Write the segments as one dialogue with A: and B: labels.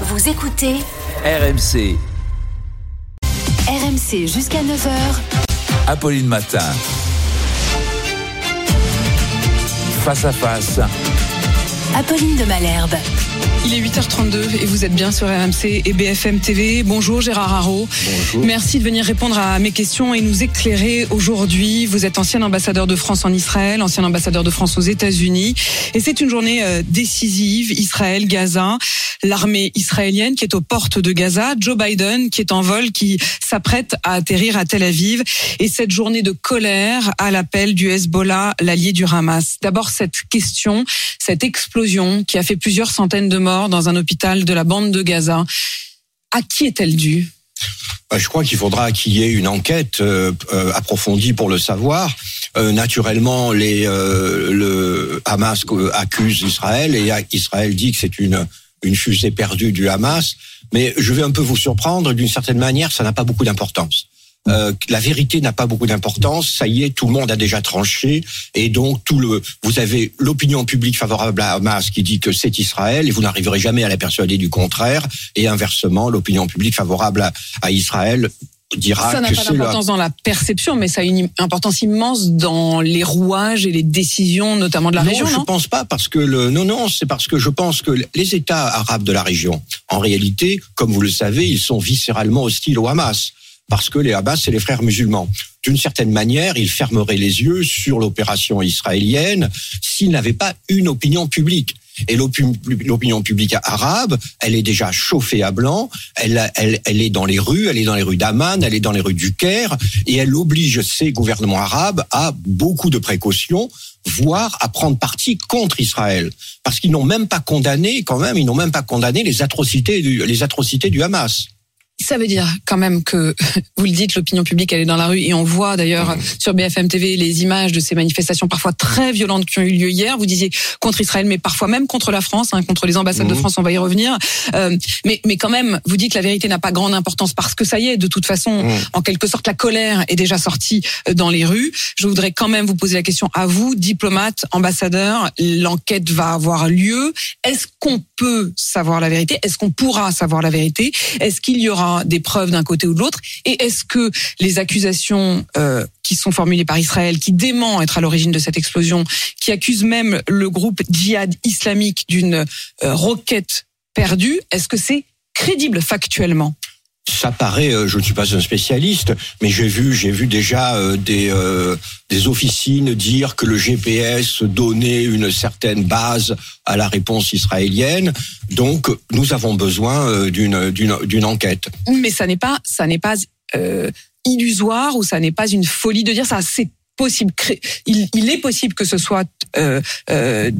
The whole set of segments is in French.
A: Vous écoutez
B: RMC,
A: RMC jusqu'à 9h.
B: Apolline Matin. Face à face,
A: Apolline de Malherbe.
C: Il est 8h32 et vous êtes bien sur RMC et BFM TV. Bonjour Gérard Haro. Merci de venir répondre à mes questions et nous éclairer aujourd'hui. Vous êtes ancien ambassadeur de France en Israël, ancien ambassadeur de France aux États-Unis. Et c'est une journée euh, décisive. Israël, Gaza, l'armée israélienne qui est aux portes de Gaza, Joe Biden qui est en vol, qui s'apprête à atterrir à Tel Aviv. Et cette journée de colère à l'appel du Hezbollah, l'allié du Hamas. D'abord cette question, cette explosion qui a fait plusieurs centaines de morts dans un hôpital de la bande de Gaza. À qui est-elle due?
D: Bah, Je crois qu'il faudra qu'il y ait une enquête euh, euh, approfondie pour le savoir. Euh, naturellement, les, le Hamas accuse Israël et Israël dit que c'est une, une fusée perdue du Hamas. Mais je vais un peu vous surprendre, d'une certaine manière, ça n'a pas beaucoup d'importance. Euh, la vérité n'a pas beaucoup d'importance. Ça y est, tout le monde a déjà tranché, et donc tout le, vous avez l'opinion publique favorable à Hamas qui dit que c'est Israël, et vous n'arriverez jamais à la persuader du contraire. Et inversement, l'opinion publique favorable à, à Israël dira
C: Ça n'a pas
D: le
C: d'importance dans la perception, mais ça a une importance immense dans les rouages et les décisions, notamment de la
D: non,
C: région,
D: je
C: non?
D: pense pas parce que le non non, c'est parce que je pense que les États arabes de la région, en réalité, comme vous le savez, ils sont viscéralement hostiles au Hamas parce que les Hamas c'est les frères musulmans. D'une certaine manière, ils fermeraient les yeux sur l'opération israélienne s'ils n'avaient pas une opinion publique. Et l'opi- l'opinion publique arabe, elle est déjà chauffée à blanc, elle, est dans les rues, elle est dans les rues d'Amman, elle est dans les rues du Caire, et elle oblige ces gouvernements arabes à beaucoup de précautions, voire à prendre parti contre Israël. Parce qu'ils n'ont même pas condamné, quand même, ils n'ont même pas condamné les atrocités les atrocités du Hamas.
C: Ça veut dire quand même que, vous le dites, l'opinion publique, elle est dans la rue et on voit d'ailleurs sur BFM TV les images de ces manifestations parfois très violentes qui ont eu lieu hier. Vous disiez contre Israël, mais parfois même contre la France, hein, contre les ambassades de
D: Mhm.
C: France, on va y revenir. Euh, mais, mais quand même, vous dites la vérité n'a pas grande importance parce que ça y est, de toute façon,
D: Mhm.
C: en quelque sorte, la colère est déjà sortie euh, dans les rues. Je voudrais quand même vous poser la question à vous, diplomate, ambassadeur. L'enquête va avoir lieu. Est-ce qu'on peut savoir la vérité? Est-ce qu'on pourra savoir la vérité? Est-ce qu'il y aura des preuves d'un côté ou de l'autre. Et est-ce que les accusations euh, qui sont formulées par Israël, qui dément être à l'origine de cette explosion, qui accusent même le groupe djihad islamique d'une euh, roquette perdue, est-ce que c'est crédible factuellement?
D: Ça paraît, euh, je ne suis pas un spécialiste, mais j'ai vu, j'ai vu déjà euh, des euh, des officines dire que le GPS donnait une certaine base à la réponse israélienne. Donc, nous avons besoin euh, d'une d'une d'une enquête.
C: mais ça n'est pas ça n'est pas euh, illusoire ou ça n'est pas une folie de dire ça c'est possible il, il est possible que ce soit euh, euh,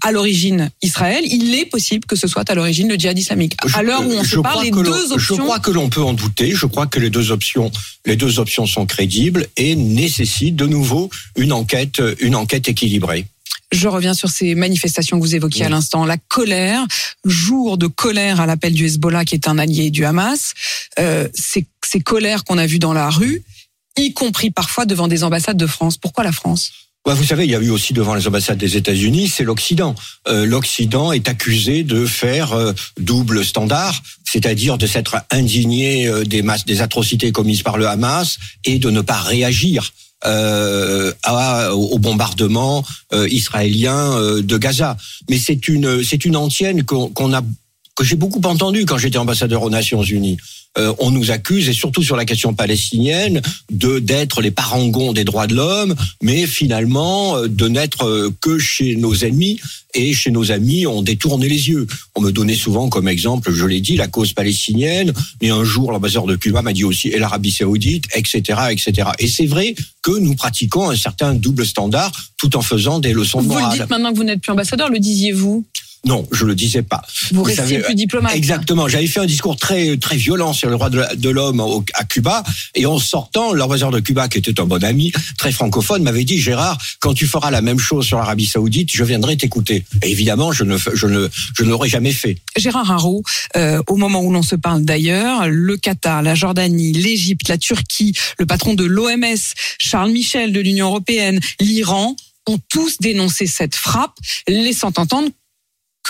C: à l'origine Israël il est possible que ce soit à l'origine le djihad islamique
D: Je-
C: à l'heure où on
D: je
C: se parle
D: crois
C: les
D: que l'on-
C: deux
D: Je
C: options
D: crois que l'on peut en douter. Je crois que les deux options, les deux options sont crédibles et nécessitent de nouveau une enquête, une enquête équilibrée.
C: je reviens sur ces manifestations que vous évoquiez à l'instant la colère jour de colère à l'appel du Hezbollah qui est un allié du Hamas euh, ces, ces colères qu'on a vues dans la rue y compris parfois devant des ambassades de France pourquoi la France?
D: Bah, vous savez, il y a eu aussi devant les ambassades des États-Unis, c'est l'Occident. Euh, L'Occident est accusé de faire euh, double standard, c'est-à-dire de s'être indigné euh, des, masses, des atrocités commises par le Hamas et de ne pas réagir. Euh, au bombardement euh, israélien euh, de Gaza. Mais c'est une c'est une antienne qu'on qu'on a que j'ai beaucoup entendu quand j'étais ambassadeur aux Nations Unies. Euh, on nous accuse, et surtout sur la question palestinienne, de d'être les parangons des droits de l'homme, mais finalement euh, de n'être euh, que chez nos ennemis. Et chez nos amis, on détourne les yeux. On me donnait souvent comme exemple, je l'ai dit, la cause palestinienne. Mais un jour, l'ambassadeur de Cuba m'a dit aussi, et l'Arabie Saoudite, etc., etc. Et c'est vrai que nous pratiquons un certain double standard, tout en faisant des leçons de
C: Vous le dites maintenant que vous n'êtes plus ambassadeur, le disiez-vous?
D: Non, je le disais pas.
C: Vous,
D: savez,
C: plus diplomate.
D: Exactement. J'avais fait un discours très très violent sur le droit de l'homme à Cuba, et en sortant, l'ambassadeur de Cuba, qui était un bon ami, très francophone, m'avait dit Gérard, quand tu feras la même chose sur l'Arabie Saoudite, je viendrai t'écouter. Et évidemment, je ne je ne je ne l'aurais jamais fait.
C: Gérard Haro, euh, au moment où l'on se parle d'ailleurs, le Qatar, la Jordanie, l'Égypte, la Turquie, le patron de l'OMS, Charles Michel de l'Union européenne, l'Iran, ont tous dénoncé cette frappe, laissant entendre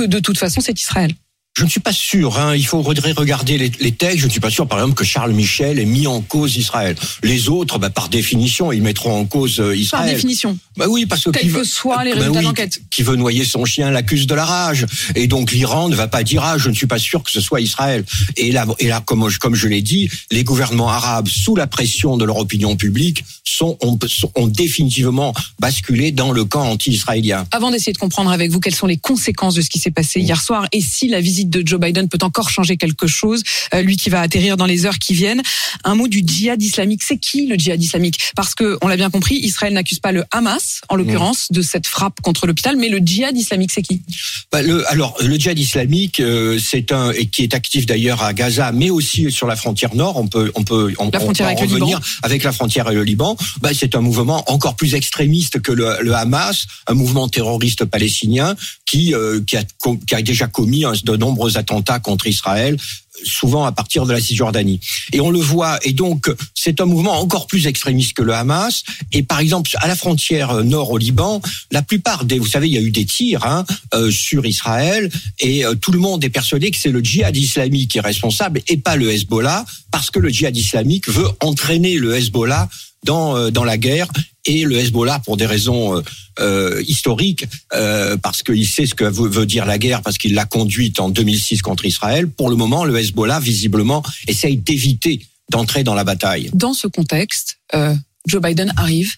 C: que de toute façon c'est Israël.
D: Je ne suis pas sûr. Hein. Il faudrait regarder les, les, textes. Je ne suis pas sûr, par exemple, que Charles Michel ait mis en cause Israël. Les autres, bah, par définition, ils mettront en cause euh, Israël.
C: Par définition.
D: Bah oui, parce que
C: quels que soient les résultats bah oui, d'enquête.
D: Qui veut noyer son chien l'accuse de la rage. Et donc l'Iran ne va pas dire ah je ne suis pas sûr que ce soit Israël. Et là, et là comme comme je l'ai dit, les gouvernements arabes sous la pression de leur opinion publique sont ont, ont définitivement basculé dans le camp anti-israélien.
C: Avant d'essayer de comprendre avec vous quelles sont les conséquences de ce qui s'est passé hier soir et si la visite de Joe Biden peut encore changer quelque chose, euh, lui qui va atterrir dans les heures qui viennent, un mot du djihad islamique. C'est qui le djihad islamique? Parce que on l'a bien compris, Israël n'accuse pas le Hamas en l'occurrence de cette frappe contre l'hôpital, mais le djihad islamique c'est qui?
D: Bah, le, Alors le djihad islamique, euh, c'est un et qui est actif d'ailleurs à Gaza, mais aussi sur la frontière nord. On peut on peut on,
C: la frontière
D: on
C: avec
D: revenir
C: le
D: avec la frontière et le Liban. Bah, c'est un mouvement encore plus extrémiste que le, le Hamas, un mouvement terroriste palestinien qui euh, qui, a, qui a déjà commis de nombreux attentats contre Israël souvent à partir de la Cisjordanie. Et on le voit, et donc c'est un mouvement encore plus extrémiste que le Hamas. Et par exemple, à la frontière nord au Liban, la plupart des, vous savez, il y a eu des tirs hein, euh, sur Israël, et euh, tout le monde est persuadé que c'est le djihad islamique qui est responsable et pas le Hezbollah, parce que le djihad islamique veut entraîner le Hezbollah dans, euh, dans la guerre et le Hezbollah pour des raisons euh, euh, historiques, euh, parce qu'il sait ce que veut, dire la guerre, parce qu'il l'a conduite en 2006 contre Israël. Pour le moment, le Hezbollah, visiblement, essaye d'éviter d'entrer dans la bataille.
C: Dans ce contexte, euh, Joe Biden arrive.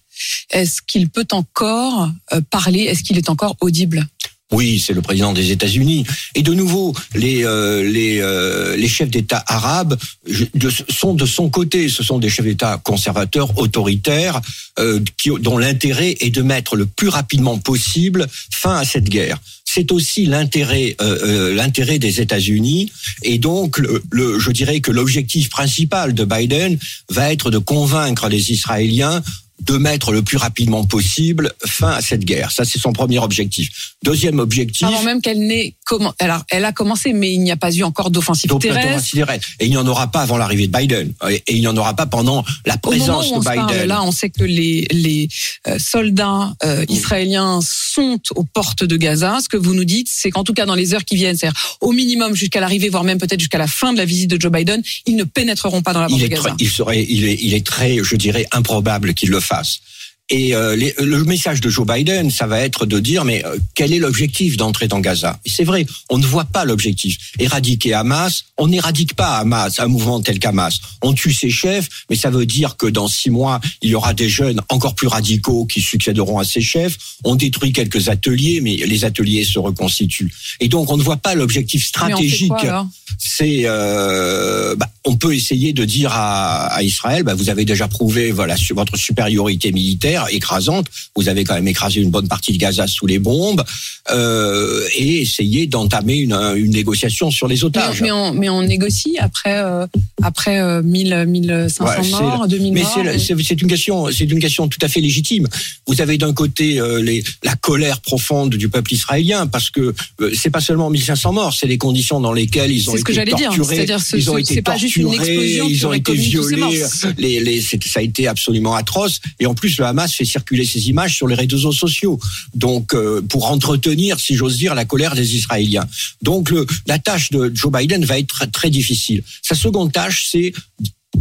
C: Est-ce qu'il peut encore euh, parler? Est-ce qu'il est encore audible?
D: Oui, c'est le président des États-Unis. Et de nouveau, les euh, les euh, les chefs d'État arabes sont de son côté. Ce sont des chefs d'État conservateurs, autoritaires, euh, dont l'intérêt est de mettre le plus rapidement possible fin à cette guerre. C'est aussi l'intérêt euh, l'intérêt des États-Unis. Et donc, je dirais que l'objectif principal de Biden va être de convaincre les Israéliens de mettre le plus rapidement possible fin à cette guerre. Ça, c'est son premier objectif. Deuxième objectif.
C: Avant même qu'elle n'ait comment. Alors, elle a commencé, mais il n'y a pas eu encore d'offensive terrestre.
D: Et il n'y en aura pas avant l'arrivée de Biden. Et il n'y en aura pas pendant la présence
C: de
D: Biden.
C: Parle, là, on sait que les, les euh, soldats euh, israéliens sont aux portes de Gaza. Ce que vous nous dites, c'est qu'en tout cas, dans les heures qui viennent, c'est-à-dire au minimum jusqu'à l'arrivée, voire même peut-être jusqu'à la fin de la visite de Joe Biden, ils ne pénétreront pas dans la bande de Gaza.
D: Très, il serait, il est, il est très, je dirais, improbable qu'ils le fassent. us. Et euh, les, le message de Joe Biden, ça va être de dire mais euh, quel est l'objectif d'entrer dans Gaza? C'est vrai, on ne voit pas l'objectif. Éradiquer Hamas, on n'éradique pas Hamas, un mouvement tel qu'Hamas. On tue ses chefs, mais ça veut dire que dans six mois, il y aura des jeunes encore plus radicaux qui succéderont à ces chefs. On détruit quelques ateliers, mais les ateliers se reconstituent. Et donc on ne voit pas l'objectif stratégique. C'est, euh, bah, on peut essayer de dire à, à Israël, bah, vous avez déjà prouvé voilà votre supériorité militaire écrasante. Vous avez quand même écrasé une bonne partie de Gaza sous les bombes euh, et essayer d'entamer une, une, négociation sur les otages.
C: Mais, mais, on, mais on, négocie après euh, après euh, 1000 1500 ouais, morts, 2000
D: mais
C: morts.
D: Mais c'est une question c'est une question tout à fait légitime. Vous avez d'un côté euh, les, la colère profonde du peuple israélien parce que euh, c'est pas seulement 1500 morts, c'est les conditions dans lesquelles ils ont
C: ce
D: été
C: que
D: torturés,
C: dire. Ce,
D: ils ont été
C: explosion
D: ils ont été violés, les, les, ça a été absolument atroce. Et en plus, le Hamas fait circuler ces images sur les réseaux sociaux, donc euh, pour entretenir, si j'ose dire, la colère des Israéliens. Donc le, la tâche de Joe Biden va être très, très difficile. Sa seconde tâche, c'est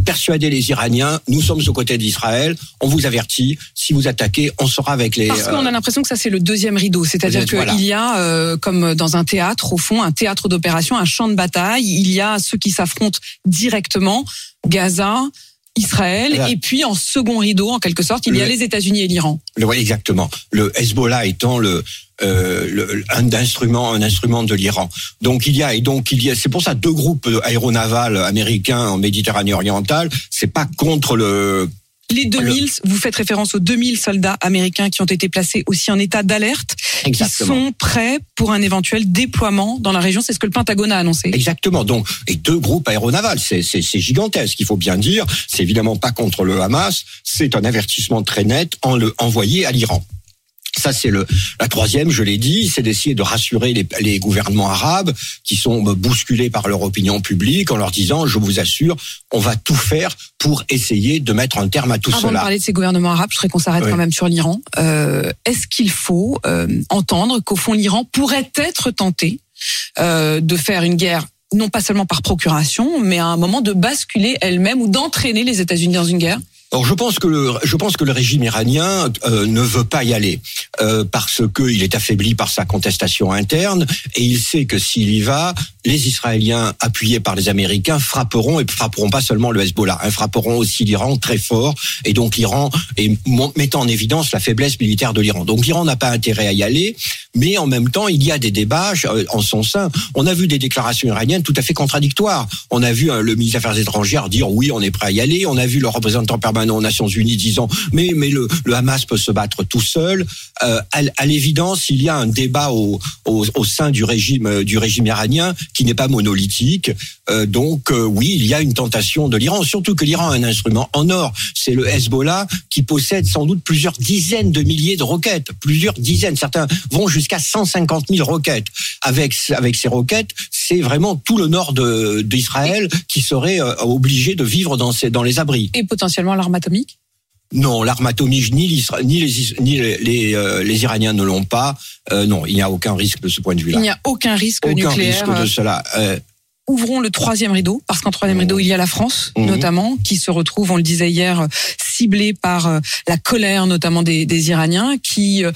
D: persuader les Iraniens, nous sommes aux côtés d'Israël, on vous avertit, si vous attaquez, on sera avec les...
C: Parce qu'on a l'impression que ça c'est le deuxième rideau, c'est-à-dire qu'il voilà. y a, euh, comme dans un théâtre, au fond, un théâtre d'opération, un champ de bataille, il y a ceux qui s'affrontent directement, Gaza, Israël, et puis en second rideau, en quelque sorte, il y a les États-Unis et l'Iran.
D: Oui, exactement. Le Hezbollah étant le, euh, le, un instrument, un instrument de l'Iran. Donc il y a et donc il y a, c'est pour ça deux groupes aéronavals américains en Méditerranée orientale. C'est pas contre le
C: les 2000, vous faites référence aux 2000 soldats américains qui ont été placés aussi en état d'alerte, qui sont prêts pour un éventuel déploiement dans la région. C'est ce que le Pentagone a annoncé.
D: Exactement. Donc, et deux groupes aéronavals, c'est gigantesque. Il faut bien dire. C'est évidemment pas contre le Hamas. C'est un avertissement très net en le envoyé à l'Iran. Ça, c'est le la troisième, je l'ai dit, c'est d'essayer de rassurer les, les, gouvernements arabes qui sont bousculés par leur opinion publique en leur disant, je vous assure, on va tout faire pour essayer de mettre un terme à tout
C: Avant
D: cela.
C: Avant de parler de ces gouvernements arabes, je serais qu'on s'arrête oui. quand même sur l'Iran. Euh, Est-ce qu'il faut euh, entendre qu'au fond l'Iran pourrait être tenté euh, de faire une guerre non pas seulement par procuration, mais à un moment de basculer elle-même ou d'entraîner les États-Unis dans une guerre?
D: Alors je pense que le je pense que le régime iranien euh, ne veut pas y aller euh, parce que il est affaibli par sa contestation interne et il sait que s'il y va, les Israéliens appuyés par les Américains frapperont et frapperont pas seulement le Hezbollah, hein, frapperont aussi l'Iran très fort et donc l'Iran et mettant en évidence la faiblesse militaire de l'Iran. Donc l'Iran n'a pas intérêt à y aller, mais en même temps il y a des débats euh, en son sein. On a vu des déclarations iraniennes tout à fait contradictoires. On a vu le ministre des Affaires étrangères dire oui on est prêt à y aller. On a vu le représentant permanent aux Nations Unies disant mais mais le, Hamas peut se battre tout seul. Euh, à, l'évidence, il y a un débat au, sein euh, du régime iranien qui n'est pas monolithique. Euh, donc euh, oui, il y a une tentation de l'Iran, surtout que l'Iran a un instrument en or, c'est le Hezbollah qui possède sans doute plusieurs dizaines de milliers de roquettes, plusieurs dizaines, certains vont jusqu'à 150 000 roquettes. Avec avec ces roquettes, c'est vraiment tout le nord d'Israël qui serait obligé de vivre dans ces dans les abris.
C: Et potentiellement l'arme atomique?
D: Non, l'arme atomique, ni, ni, les, ni les, euh, les, Iraniens ne l'ont pas. Euh, non, il n'y a aucun risque de ce point de vue-là.
C: Il n'y a aucun risque
D: aucun
C: nucléaire.
D: risque de cela.
C: Euh, ouvrons le troisième rideau, parce qu'en troisième rideau, il y a la France, mhm. notamment, qui se retrouve, on le disait hier, ciblée par euh, la colère notamment des, des Iraniens, qui euh,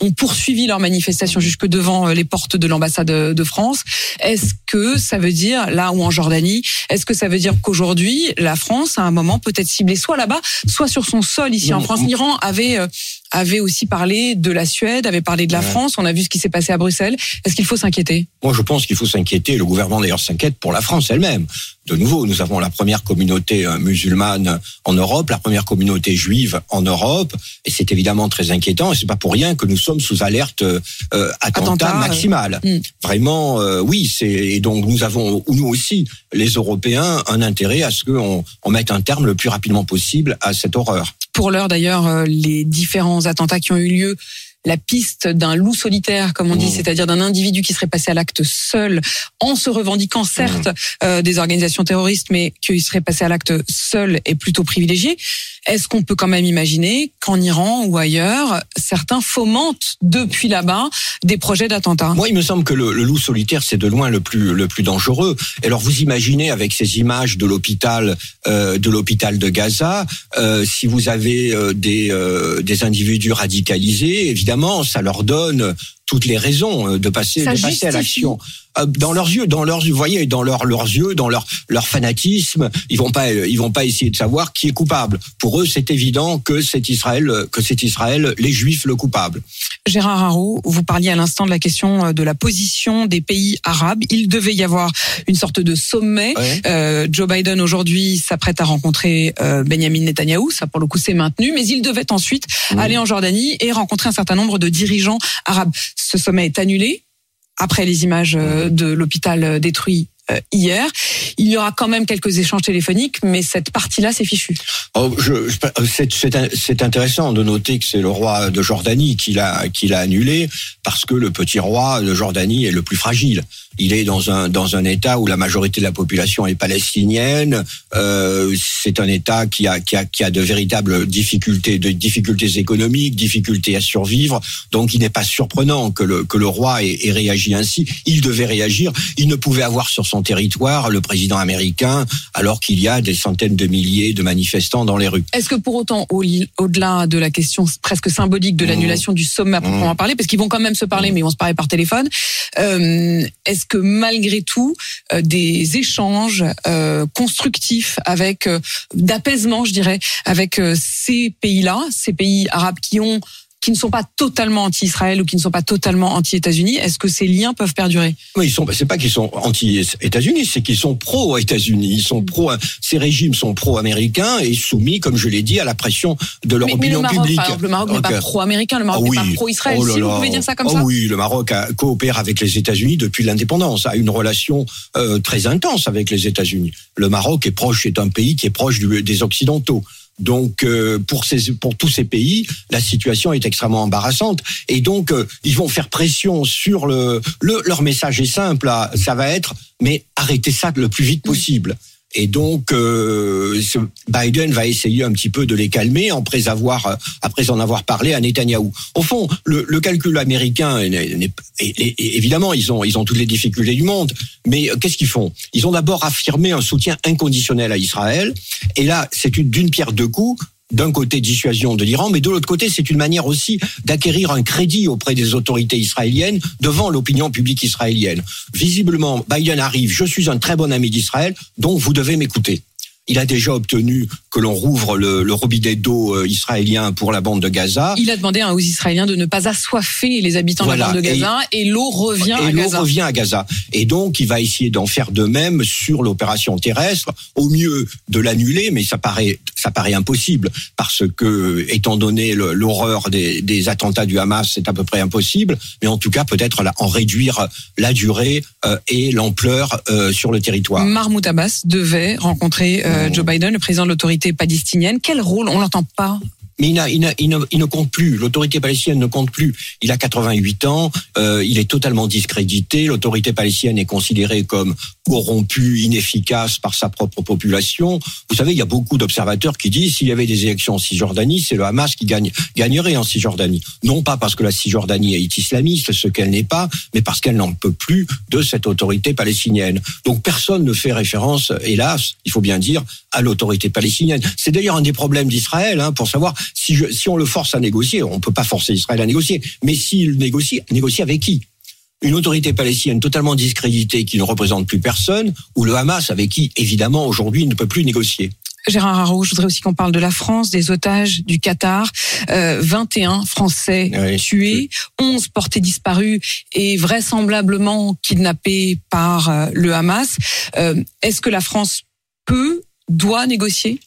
C: ont poursuivi leur manifestation jusque devant euh, les portes de l'ambassade de France. Est-ce que ça veut dire, là ou en Jordanie, est-ce que ça veut dire qu'aujourd'hui, la France, à un moment, peut être ciblée soit là-bas, soit sur son sol ici en France L'Iran avait avait aussi parlé de la Suède, avait parlé de la France. On a vu ce qui s'est passé à Bruxelles. Est-ce qu'il faut s'inquiéter?
D: Moi, je pense qu'il faut s'inquiéter. Le gouvernement d'ailleurs s'inquiète pour la France elle-même. De nouveau, nous avons la première communauté euh, musulmane en Europe, la première communauté juive en Europe, et c'est évidemment très inquiétant. Et c'est pas pour rien que nous sommes sous alerte euh, attentat, maximale. Hmm. Vraiment, euh, oui. C'est et donc nous avons nous aussi, les Européens, un intérêt à ce qu'on on mette un terme le plus rapidement possible à cette horreur.
C: Pour l'heure d'ailleurs, euh, les différents attentats qui ont eu lieu la piste d'un loup solitaire, comme on dit, mmh. c'est-à-dire d'un individu qui serait passé à l'acte seul, en se revendiquant certes mmh. euh, des organisations terroristes, mais qui serait passé à l'acte seul est plutôt privilégié. Est-ce qu'on peut quand même imaginer qu'en Iran ou ailleurs, certains fomentent depuis là-bas des projets d'attentats
D: Moi, il me semble que le, loup solitaire, c'est de loin le plus le plus dangereux. Et alors, vous imaginez avec ces images de l'hôpital euh, de de Gaza, euh, si vous avez euh, des des individus radicalisés, évidemment, ça leur donne toutes les raisons de passer, de passer à l'action. Euh, dans leurs yeux, dans leurs vous voyez, dans leurs leurs yeux, dans leur leur fanatisme, ils vont pas ils vont pas essayer de savoir qui est coupable. Pour eux, c'est évident que c'est Israël que c'est Israël les Juifs le coupable.
C: Gérard Haro, vous parliez à l'instant de la question euh, de la position des pays arabes. Il devait y avoir une sorte de sommet. Euh, Joe Biden aujourd'hui s'apprête à rencontrer euh, Benjamin Netanyahou, ça pour le coup c'est maintenu, mais il devait ensuite aller en Jordanie et rencontrer un certain nombre de dirigeants arabes. Ce sommet est annulé après les images euh, de l'hôpital euh, détruit euh, hier. Il y aura quand même quelques échanges téléphoniques, mais cette partie-là, c'est fichu.
D: Oh, c'est intéressant de noter que c'est le roi de Jordanie qui l'a qui l'a annulé parce que le petit roi de Jordanie est le plus fragile il est dans un dans un État où la majorité de la population est palestinienne. Euh, c'est un État qui a qui a qui a de véritables difficultés, de difficultés économiques, difficultés à survivre. Donc, il n'est pas surprenant que le que le roi ait, ait, réagi ainsi. Il devait réagir. Il ne pouvait avoir sur son territoire le président américain, alors qu'il y a des centaines de milliers de manifestants dans les rues.
C: Est-ce que pour autant, au-delà de la question presque symbolique de mmh. l'annulation du sommet à proprement mmh. parler, parce qu'ils vont quand même se parler, mmh. mais ils vont se parler par téléphone, euh, est-ce que malgré tout, euh, des échanges euh, constructifs avec d'apaisement, je dirais, avec ces pays-là, ces pays arabes qui ont qui ne sont pas totalement anti-Israël ou qui ne sont pas totalement anti-États-Unis, est-ce que ces liens peuvent perdurer?
D: Oui, ils sont. C'est pas qu'ils sont anti-États-Unis, c'est qu'ils sont pro-États-Unis. Ils sont pro. Ces régimes sont pro-américains et soumis, comme je l'ai dit, à la pression de leur opinion publique.
C: le Maroc n'est pas pro-américain, le Maroc n'est pas pro-Israël. Oh si vous pouvez dire ça comme
D: oh
C: ça.
D: Oui, le Maroc a, coopère avec les États-Unis depuis l'indépendance, a une relation euh, très intense avec les États-Unis. Le Maroc est proche, est un pays qui est proche du, des Occidentaux. Donc euh, pour ces pour tous ces pays, la situation est extrêmement embarrassante et donc euh, ils vont faire pression sur le, le leur message est simple, ça va être mais arrêtez ça le plus vite possible. Et donc, euh, Biden va essayer un petit peu de les calmer après avoir, après en avoir parlé à Netanyahou. Au fond, le, le calcul américain, évidemment, ils ont, ils ont toutes les difficultés du monde, mais qu'est-ce qu'ils font? Ils ont d'abord affirmé un soutien inconditionnel à Israël, et là, c'est d'une pierre deux coups d'un côté dissuasion de l'Iran, mais de l'autre côté, c'est une manière aussi d'acquérir un crédit auprès des autorités israéliennes devant l'opinion publique israélienne. Visiblement, Biden arrive, je suis un très bon ami d'Israël, donc vous devez m'écouter. Il a déjà obtenu que l'on rouvre le, le robinet d'eau euh, israélien pour la bande de Gaza.
C: Il a demandé aux Israéliens de ne pas assoiffer les habitants de la bande de Gaza et, l'eau revient
D: et
C: à
D: Gaza. revient à Gaza. Et donc, il va essayer d'en faire de même sur l'opération terrestre, au mieux de l'annuler, mais ça paraît ça paraît impossible parce que, étant donné l'horreur des, des, attentats du Hamas, c'est à peu près impossible. Mais en tout cas, peut-être en réduire la durée euh, et l'ampleur euh, sur le territoire.
C: Mahmoud Abbas devait rencontrer Joe Biden, le président de l'autorité palestinienne. Quel rôle? On l'entend pas
D: mais il, ne, compte plus. L'autorité palestinienne ne compte plus. Il a 88 ans, euh, il est totalement discrédité. L'autorité palestinienne est considérée comme corrompue, inefficace par sa propre population. Vous savez, il y a beaucoup d'observateurs qui disent s'il y avait des élections en Cisjordanie, c'est le Hamas qui gagne, gagnerait en Cisjordanie. Non pas parce que la Cisjordanie est islamiste, ce qu'elle n'est pas, mais parce qu'elle n'en peut plus de cette autorité palestinienne. Donc personne ne fait référence, hélas, il faut bien dire, à l'autorité palestinienne. C'est d'ailleurs un des problèmes d'Israël, hein, pour savoir si, je, si on le force à négocier, on ne peut pas forcer Israël à négocier, mais s'il négocie, négocie avec qui? Une autorité palestinienne totalement discréditée qui ne représente plus personne, ou le Hamas avec qui, évidemment, aujourd'hui, il ne peut plus négocier.
C: Gérard Haro, je voudrais aussi qu'on parle de la France, des otages du Qatar. Euh, 21 Français tués, 11 portés disparus et vraisemblablement kidnappés par euh, le Hamas. Euh, Est-ce que la France peut, doit négocier?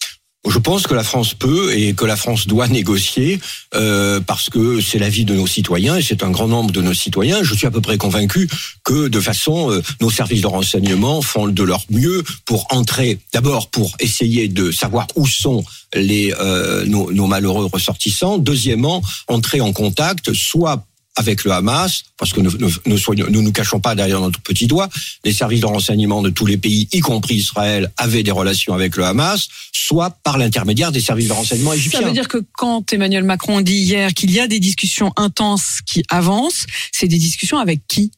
D: Je pense que la France peut et que la France doit négocier euh, parce que c'est la vie de nos citoyens et c'est un grand nombre de nos citoyens. Je suis à peu près convaincu que de façon, euh, nos services de renseignement font de leur mieux pour entrer, d'abord pour essayer de savoir où sont les euh, nos, nos malheureux ressortissants. Deuxièmement, entrer en contact soit avec le Hamas, parce que nous ne nous, nous, cachons pas derrière notre petit doigt, les services de renseignement de tous les pays, y compris Israël, avaient des relations avec le Hamas, soit par l'intermédiaire des services de renseignement égyptiens.
C: Ça veut dire que quand Emmanuel Macron dit hier qu'il y a des discussions intenses qui avancent, c'est des discussions avec qui?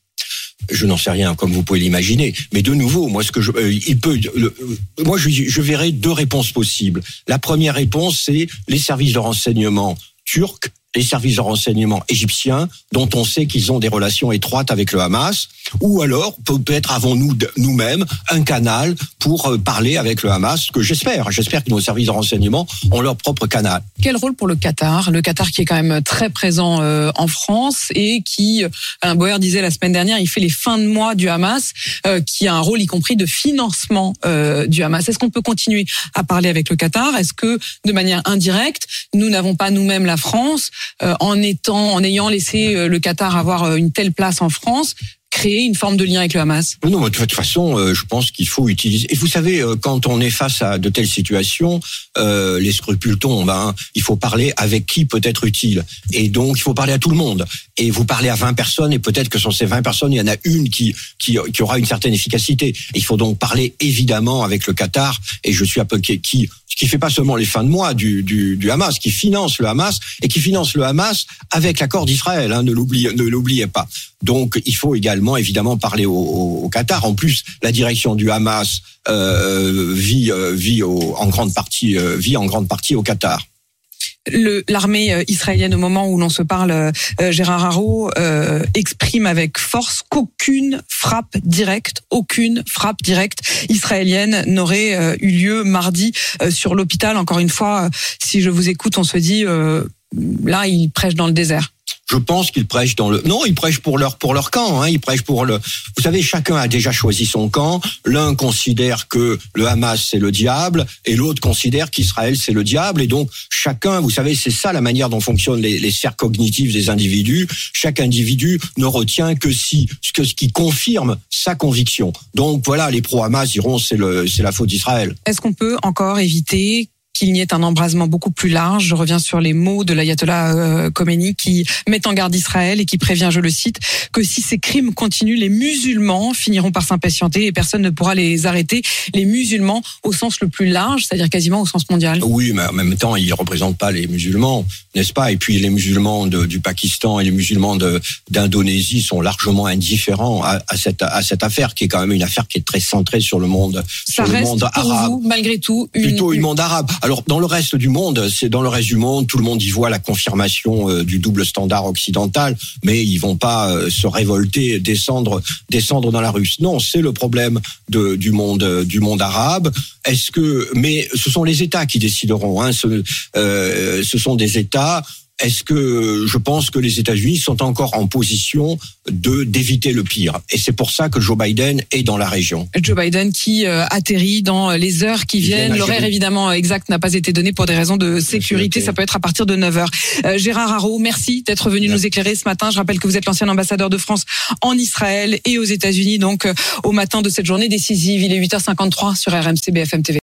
D: Je n'en sais rien, comme vous pouvez l'imaginer. Mais de nouveau, moi, ce que je, euh, il peut, euh, moi, je, je verrai deux réponses possibles. La première réponse, c'est les services de renseignement turcs les services de renseignement égyptiens, dont on sait qu'ils ont des relations étroites avec le Hamas, ou alors peut-être avons-nous nous-mêmes un canal pour euh, parler avec le Hamas, que j'espère. J'espère que nos services de renseignement ont leur propre canal.
C: Quel rôle pour le Qatar? Le Qatar qui est quand même très présent euh, en France et qui, euh, Alain Boer disait la semaine dernière, il fait les fins de mois du Hamas, qui a un rôle y compris de financement du Hamas. Est-ce qu'on peut continuer à parler avec le Qatar? Est-ce que de manière indirecte, nous n'avons pas nous-mêmes la France en étant, en ayant laissé euh, le Qatar avoir euh, une telle place en France, créer une forme de lien avec le Hamas
D: Non, de toute façon, je pense qu'il faut utiliser. Et vous savez, quand on est face à de telles situations, les scrupules tombent. Hein. Il faut parler avec qui peut être utile. Et donc, il faut parler à tout le monde. Et vous parlez à 20 personnes, et peut-être que sur ces 20 personnes, il y en a une qui, qui, qui aura une certaine efficacité. il faut donc parler évidemment avec le Qatar. Et je suis un peu qui qui fait pas seulement les fins de mois du, du, du, Hamas, qui finance le Hamas et qui finance le Hamas avec l'accord d'Israël. Hein, ne l'oubliez, ne l'oubliez pas. Donc, il faut également évidemment parler au, au, Qatar. En plus, la direction du Hamas euh, vit, euh, vit au, en grande partie euh, vit en grande partie au Qatar
C: l'armée euh, israélienne au moment où l'on se parle, euh, Gérard Haro euh, exprime avec force qu'aucune frappe directe, aucune frappe directe israélienne n'aurait eu lieu mardi sur l'hôpital. Encore une fois, si je vous écoute, on se dit là, il prêche dans le désert
D: je pense qu'ils prêchent dans le. Non, ils prêchent pour leur pour leur camp. Hein. Ils prêchent pour le. Vous savez, chacun a déjà choisi son camp. L'un considère que le Hamas c'est le diable, et l'autre considère qu'Israël c'est le diable. Et donc chacun, vous savez, c'est ça la manière dont fonctionnent les, les sphères cognitives des individus. Chaque individu ne retient que si que ce qui confirme sa conviction. Donc voilà, les pro-Hamas diront c'est le c'est la faute d'Israël.
C: Est-ce qu'on peut encore éviter qu'il n'y ait un embrasement beaucoup plus large. Je reviens sur les mots de l'ayatollah euh, Khomeini qui met en garde Israël et qui prévient, je le cite, que si ces crimes continuent, les musulmans finiront par s'impatienter et personne ne pourra les arrêter. Les musulmans au sens le plus large, c'est-à-dire quasiment au sens mondial.
D: Oui, mais en même temps, ils ne représentent pas les musulmans, n'est-ce pas? Et puis les musulmans de, du Pakistan et les musulmans d'Indonésie sont largement indifférents à, à, cette, à cette affaire, qui est quand même une affaire qui est très centrée sur le monde,
C: Ça
D: sur le
C: reste
D: monde
C: pour
D: arabe.
C: vous, malgré tout, une,
D: Plutôt une monde arabe. Alors dans le reste du monde, c'est dans le reste du monde, tout le monde y voit la confirmation euh, du double standard occidental, mais ils vont pas euh, se révolter, descendre, descendre dans la rue. Non, c'est le problème du monde, euh, du monde arabe. Est-ce que, mais ce sont les États qui décideront. Hein, ce, ce sont des États. Est-ce que je pense que les États-Unis sont encore en position de d'éviter le pire? Et c'est pour ça que Joe Biden est dans la région.
C: Joe Biden qui euh, atterrit dans les heures qui
D: viennent
C: L'horaire évidemment exact n'a pas été donné pour des raisons de sécurité.
D: sécurité.
C: Ça peut être à partir de 9 heures. Euh, Gérard Haro, merci d'être venu
D: Merci.
C: nous éclairer ce matin. Je rappelle que vous êtes l'ancien ambassadeur de France en Israël et aux États-Unis, donc euh, au matin de cette journée décisive. Il est 8h53 sur RMC BFM TV.